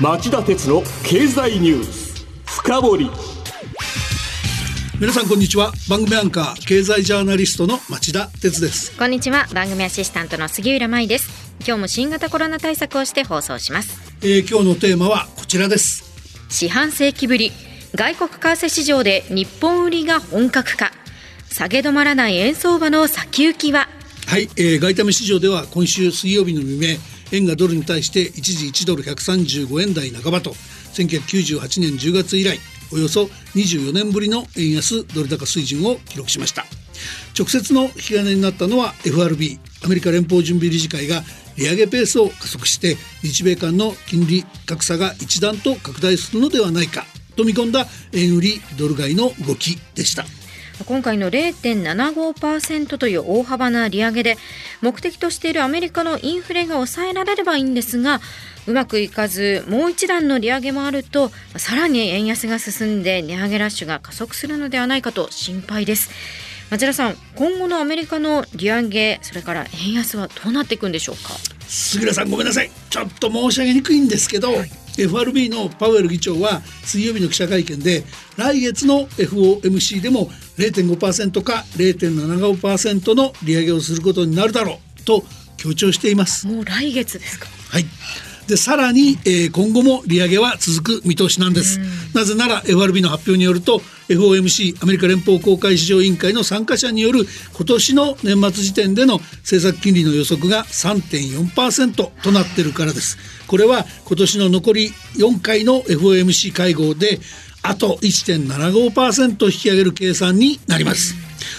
町田鉄の経済ニュース深掘り。皆さんこんにちは。番組アンカー経済ジャーナリストの町田鉄です。こんにちは。番組アシスタントの杉浦舞です。今日も新型コロナ対策をして放送します、えー、今日のテーマはこちらです。四半世紀ぶり。外国為替市場で日本売りが本格化。下げ止まらない円相場の先行きは？はい、えー、外為市場では今週水曜日の未明円がドルに対して一時1ドル135円台半ばと1998年10月以来およそ24年ぶりの円安ドル高水準を記録しました。直接の引き金になったのは FRB アメリカ連邦準備理事会が利上げペースを加速して日米間の金利格差が一段と拡大するのではないかと見込んだ円売りドル買いの動きでした。今回の0.75%という大幅な利上げで目的としているアメリカのインフレが抑えられればいいんですがうまくいかずもう一段の利上げもあるとさらに円安が進んで値上げラッシュが加速するのではないかと心配です。町田さん今後のアメリカの利上げそれから円安はどうなっていくんでしょうか？杉浦さんごめんなさい。ちょっと申し上げにくいんですけど、はい FRB のパウエル議長は水曜日の記者会見で来月の FOMC でも0.5%か0.75%の利上げをすることになるだろうと強調しています。もう来月ですか？はいでさらに、えー、今後も利上げは続く見通しなんです。なぜなら FRB の発表によると FOMC アメリカ連邦公開市場委員会の参加者による今年の年末時点での政策金利の予測が3.4%となっているからです。これは今年の残り4回の FOMC 会合であと1.75%引き上げる計算になります。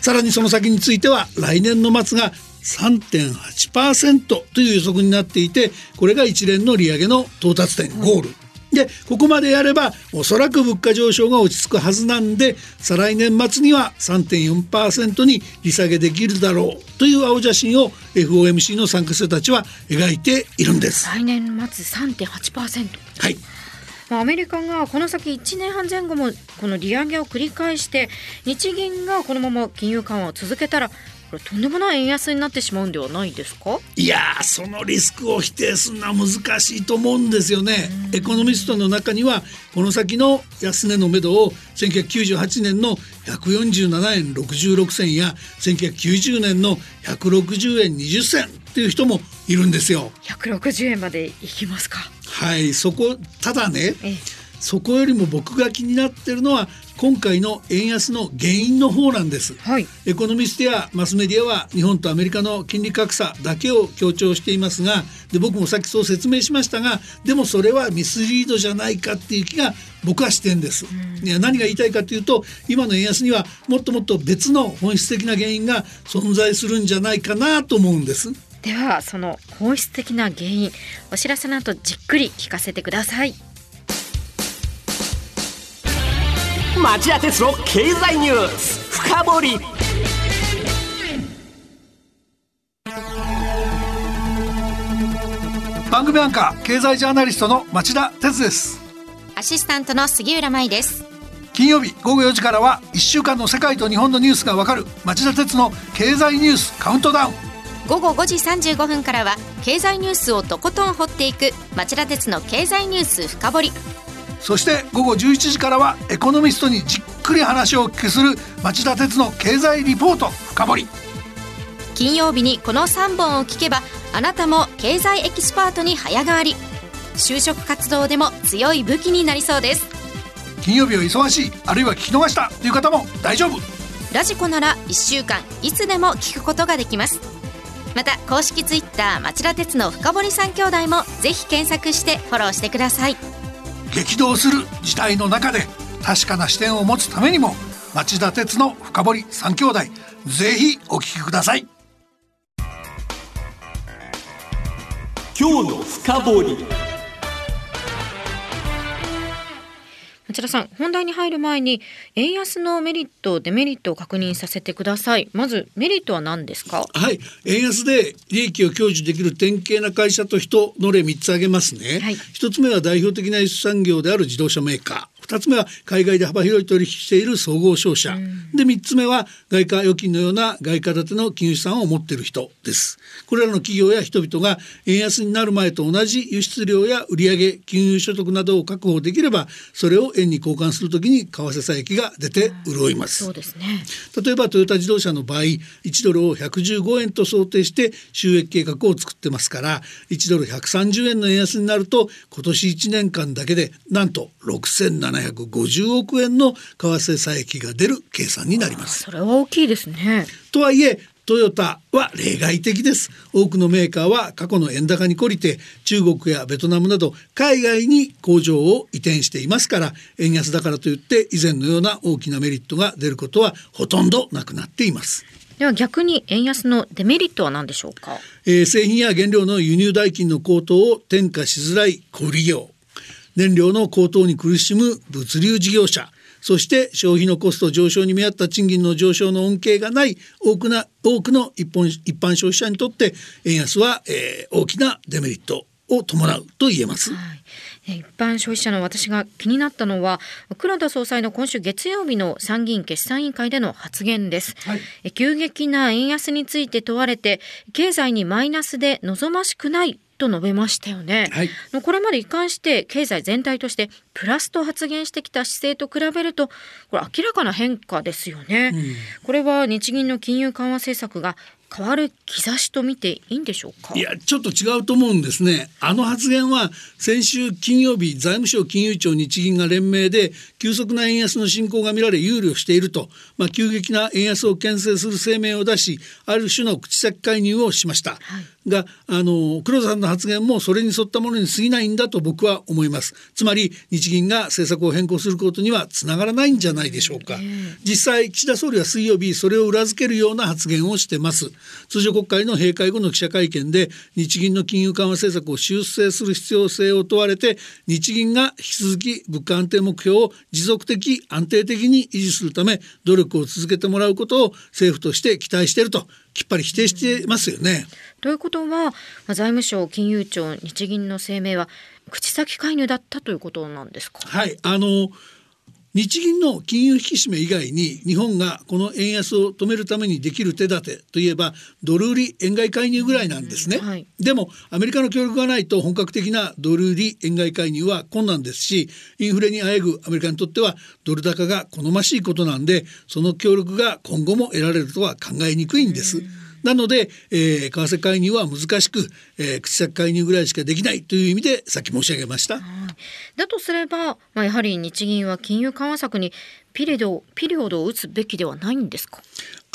さらにその先については来年の末が3.8%という予測になっていてこれが一連の利上げの到達点ゴール。でここまでやればおそらく物価上昇が落ち着くはずなんで再来年末には3.4%に利下げできるだろうという青写真を FOMC の参加者たちは描いているんです。来年末3.8%はい。アメリカがこの先1年半前後もこの利上げを繰り返して日銀がこのまま金融緩和を続けたらこれとんでもない円安になってしまうんではないですか？いやそのリスクを否定するのは難しいと思うんですよね。エコノミストの中にはこの先の安値のめどを1998年の147円66銭や1990年の160円20銭っていう人もいるんですよ。160円までいきますか。はいそこただねそこよりも僕が気になってるのは今回の円安の原因の方なんです、はい、エコノミストやマスメディアは日本とアメリカの金利格差だけを強調していますがで僕もさっきそう説明しましたがでもそれはミスリードじゃないかっていう気が僕はしてんです、いや何が言いたいかというと今の円安にはもっともっと別の本質的な原因が存在するんじゃないかなと思うんです。ではその本質的な原因お知らせの後じっくり聞かせてください町田鉄の経済ニュース。深掘り。番組アンカー経済ジャーナリストの町田鉄です。アシスタントの杉浦舞です。金曜日午後4時からは1週間の世界と日本のニュースがわかる町田鉄の経済ニュースカウントダウン。午後5時35分からは経済ニュースをとことん掘っていく町田鉄の経済ニュース深掘りそして午後11時からはエコノミストにじっくり話をお聞きする町田鉄の経済リポート深掘り。金曜日にこの3本を聞けばあなたも経済エキスパートに早変わり。就職活動でも強い武器になりそうです。金曜日は忙しいあるいは聞き逃したという方も大丈夫。ラジコなら1週間いつでも聞くことができます。また公式ツイッター町田鉄の深堀三兄弟もぜひ検索してフォローしてください激動する時代の中で確かな視点を持つためにも町田鉄の深堀三兄弟ぜひお聞きください。今日の深堀。町田さん本題に入る前に円安のメリットデメリットを確認させてください。まずメリットは何ですか？はい。円安で利益を享受できる典型な会社と人の例3つ挙げますね、はい、1つ目は代表的な輸出産業である自動車メーカー2つ目は海外で幅広い取引している総合商社、うん、で3つ目は外貨預金のような外貨建ての金融資産を持っている人です。これらの企業や人々が円安になる前と同じ輸出量や売上金融所得などを確保できればそれを円に交換するときに為替差益が出て潤います、そうですね。例えばトヨタ自動車の場合1ドルを115円と想定して収益計画を作ってますから1ドル130円の円安になると今年1年間だけでなんと6750億円の為替差益が出る計算になります。それは大きいですね。とはいえトヨタは例外的です。多くのメーカーは過去の円高に懲りて中国やベトナムなど海外に工場を移転していますから円安だからといって以前のような大きなメリットが出ることはほとんどなくなっています。では逆に円安のデメリットは何でしょうか、えー、製品や原料の輸入代金の高騰を転嫁しづらい小売業燃料の高騰に苦しむ物流事業者そして消費のコスト上昇に見合った賃金の上昇の恩恵がない多くな多くの一本一般消費者にとって円安は、えー、大きなデメリットを伴うと言えます。はい。一般消費者の私が気になったのは黒田総裁の今週月曜日の参議院決算委員会での発言です、はい、急激な円安について問われて経済にマイナスで望ましくないと述べましたよね、はい、これまで一貫して経済全体としてプラスと発言してきた姿勢と比べるとこれ明らかな変化ですよね、うん、これは日銀の金融緩和政策が変わる兆しと見ていいんでしょうか？いやちょっと違うと思うんですね。あの発言は先週金曜日財務省金融庁日銀が連名で急速な円安の進行が見られ憂慮していると、まあ、急激な円安を牽制する声明を出しある種の口先介入をしました、はい、があの黒田さんの発言もそれに沿ったものに過ぎないんだと僕は思います。つまり日銀が政策を変更することにはつながらないんじゃないでしょうか。実際岸田総理は水曜日それを裏付けるような発言をしてます。通常国会の閉会後の記者会見で日銀の金融緩和政策を修正する必要性を問われて日銀が引き続き物価安定目標を持続的安定的に維持するため努力を続けてもらうことを政府として期待しているときっぱり否定してますよね。ということは財務省金融庁日銀の声明は口先介入だったということなんですか？はいあの日銀の金融引き締め以外に日本がこの円安を止めるためにできる手立てといえばドル売り円買い介入ぐらいなんですね、はい、でもアメリカの協力がないと本格的なドル売り円買い介入は困難ですしインフレにあえぐアメリカにとってはドル高が好ましいことなんでその協力が今後も得られるとは考えにくいんです。なので、えー、為替介入は難しく、えー、口先介入ぐらいしかできないという意味でさっき申し上げました。だとすれば、まあ、やはり日銀は金融緩和策にピリオドピリオドを打つべきではないんですか？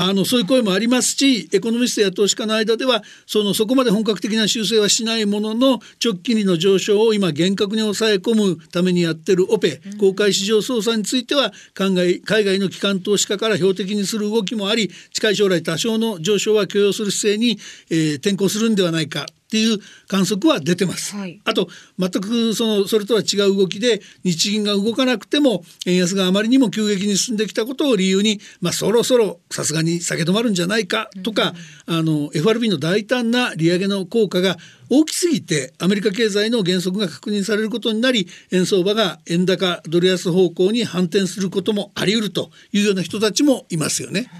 あのそういう声もありますしエコノミストや投資家の間ではそのそこまで本格的な修正はしないものの直近利の上昇を今厳格に抑え込むためにやってるオペ公開市場操作については海外海外の機関投資家から標的にする動きもあり近い将来多少の上昇は許容する姿勢に、えー、転向するんではないかっていう観測は出てます。はい、あと全くそのそれとは違う動きで日銀が動かなくても円安があまりにも急激に進んできたことを理由に、まあ、そろそろさすがに下げ止まるんじゃないかとか、うん、あの FRB の大胆な利上げの効果が大きすぎてアメリカ経済の減速が確認されることになり円相場が円高ドル安方向に反転することもあり得るというような人たちもいますよね。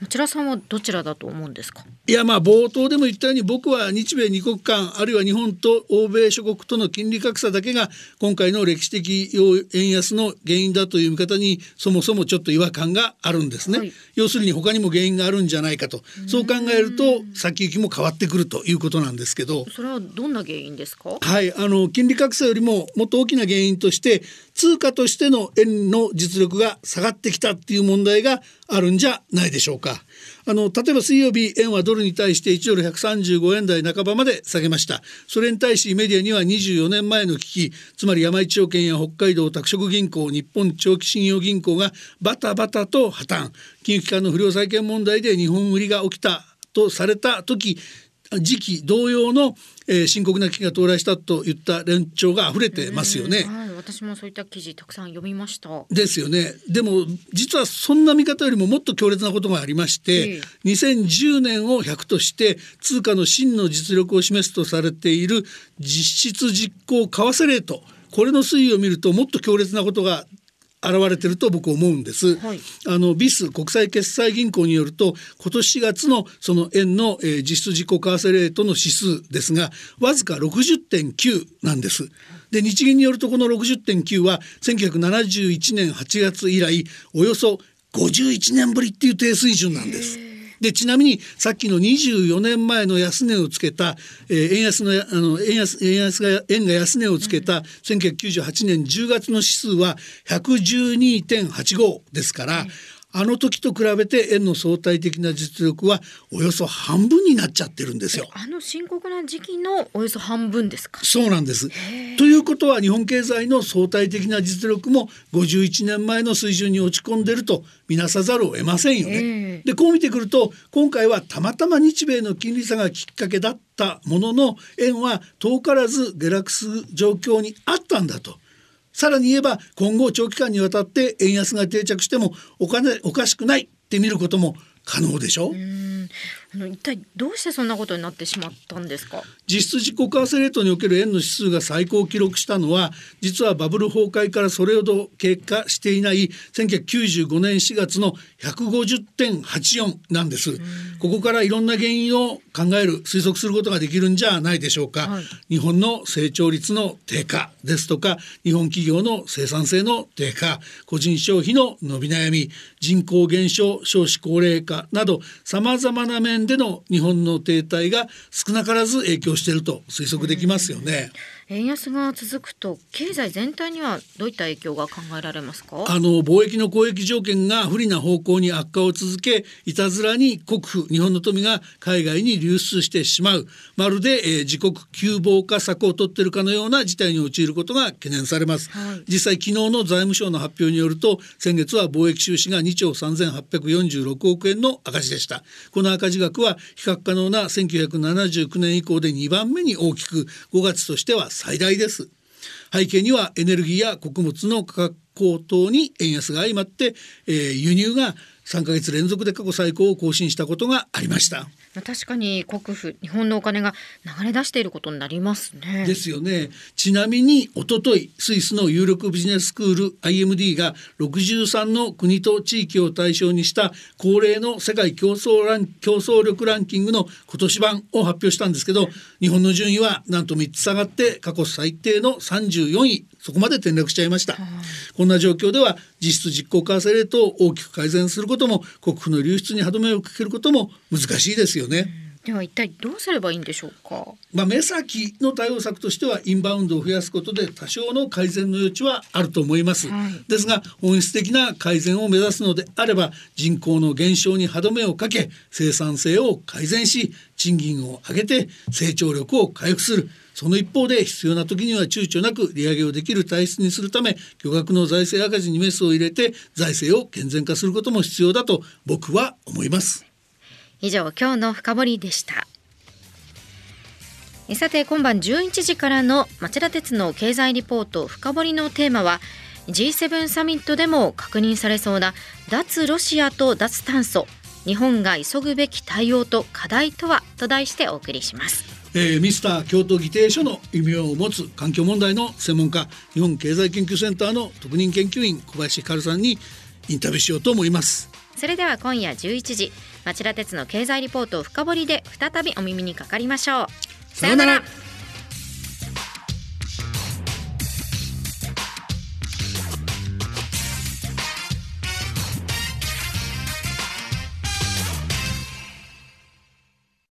町田さんはどちらだと思うんですか？いやまあ冒頭でも言ったように僕は日米二国間あるいは日本と欧米諸国との金利格差だけが今回の歴史的円安の原因だという見方にそもそもちょっと違和感があるんですね、はい、要するに他にも原因があるんじゃないかと。そう考えると先行きも変わってくるということなんですけど。それはどんな原因ですか？はいあの金利格差よりももっと大きな原因として通貨としての円の実力が下がってきたっていう問題があるんじゃないでしょうか。あの例えば水曜日円はドルに対して1ドル135円台半ばまで下げました。それに対しメディアには24年前の危機。つまり山一証券や北海道拓殖銀行日本長期信用銀行がバタバタと破綻。金融機関の不良債権問題で日本売りが起きたとされた時時期同様の、えー、深刻な危機が到来したといった連調が溢れてますよね。はい、私もそういった記事たくさん読みました。ですよね。でも実はそんな見方よりももっと強烈なことがありまして、えー、2010年を100として通貨の真の実力を示すとされている実質実行為替レートこれの推移を見るともっと強烈なことが現れてると僕思うんです。はい、あのビス国際決済銀行によると今年4月のその円の、えー、実質自己為替レートの指数ですがわずか60.9なんです。で日銀によるとこの60.9は1971年8月以来およそ51年ぶりっていう低水準なんです。でちなみにさっきの24年前の安値をつけた、えー、円安のあの円安円安が円が安値をつけた1998年10月の指数は112.85ですから、あの時と比べて円の相対的な実力はおよそ半分になっちゃってるんですよ。あの深刻な時期のおよそ半分ですか？そうなんです。ということは日本経済の相対的な実力も51年前の水準に落ち込んでると見なさざるを得ませんよね。でこう見てくると今回はたまたま日米の金利差がきっかけだったものの円は遠からず下落する状況にあったんだと。さらに言えば今後長期間にわたって円安が定着してもお金おかしくないって見ることも可能でしょ？うん。一体どうしてそんなことになってしまったんですか？実質実効為替レートにおける円の指数が最高を記録したのは実はバブル崩壊からそれほど経過していない1995年4月の150.84なんです。ここからいろんな原因を考える推測することができるんじゃないでしょうか。はい、日本の成長率の低下ですとか日本企業の生産性の低下個人消費の伸び悩み人口減少少子高齢化などさまざまな面での日本の停滞が少なからず影響していると推測できますよね。円安が続くと経済全体にはどういった影響が考えられますか？あの貿易の交易条件が不利な方向に悪化を続けいたずらに国府日本の富が海外に流出してしまう。まるで、えー、自国窮乏化策を取っているかのような事態に陥ることが懸念されます、はい、実際昨日の財務省の発表によると先月は貿易収支が2兆3846億円の赤字でした。この赤字額は比較可能な1979年以降で2番目に大きく5月としては最大です。背景にはエネルギーや穀物の価格高騰に円安が相まって、えー、輸入が3ヶ月連続で過去最高を更新したことがありました。確かに国府日本のお金が流れ出していることになりますね。ですよね。ちなみに一昨日スイスの有力ビジネススクール IMD が63の国と地域を対象にした恒例の世界競争ラン競争力ランキングの今年版を発表したんですけど日本の順位はなんと3つ下がって過去最低の34位そこまで転落しちゃいました、こんな状況では実質実効為替レートを大きく改善することも国府の流出に歯止めをかけることも難しいですよね。では一体どうすればいいんでしょうか？まあ目先の対応策としてはインバウンドを増やすことで多少の改善の余地はあると思います。はい、ですが本質的な改善を目指すのであれば人口の減少に歯止めをかけ生産性を改善し賃金を上げて成長力を回復する。その一方で必要な時には躊躇なく利上げをできる体質にするため巨額の財政赤字にメスを入れて財政を健全化することも必要だと僕は思います。以上今日の深掘りでしたさて今晩11時からの町田鉄の経済リポート深掘りのテーマは G7 サミットでも確認されそうな脱ロシアと脱炭素日本が急ぐべき対応と課題とはと題してお送りします。えー、ミスター京都議定書の異名を持つ環境問題の専門家日本経済研究センターの特任研究員小林光さんにインタビューしようと思いますそれでは今夜11時町田鉄の経済リポートを深掘りで再びお耳にかかりましょう。さようなら。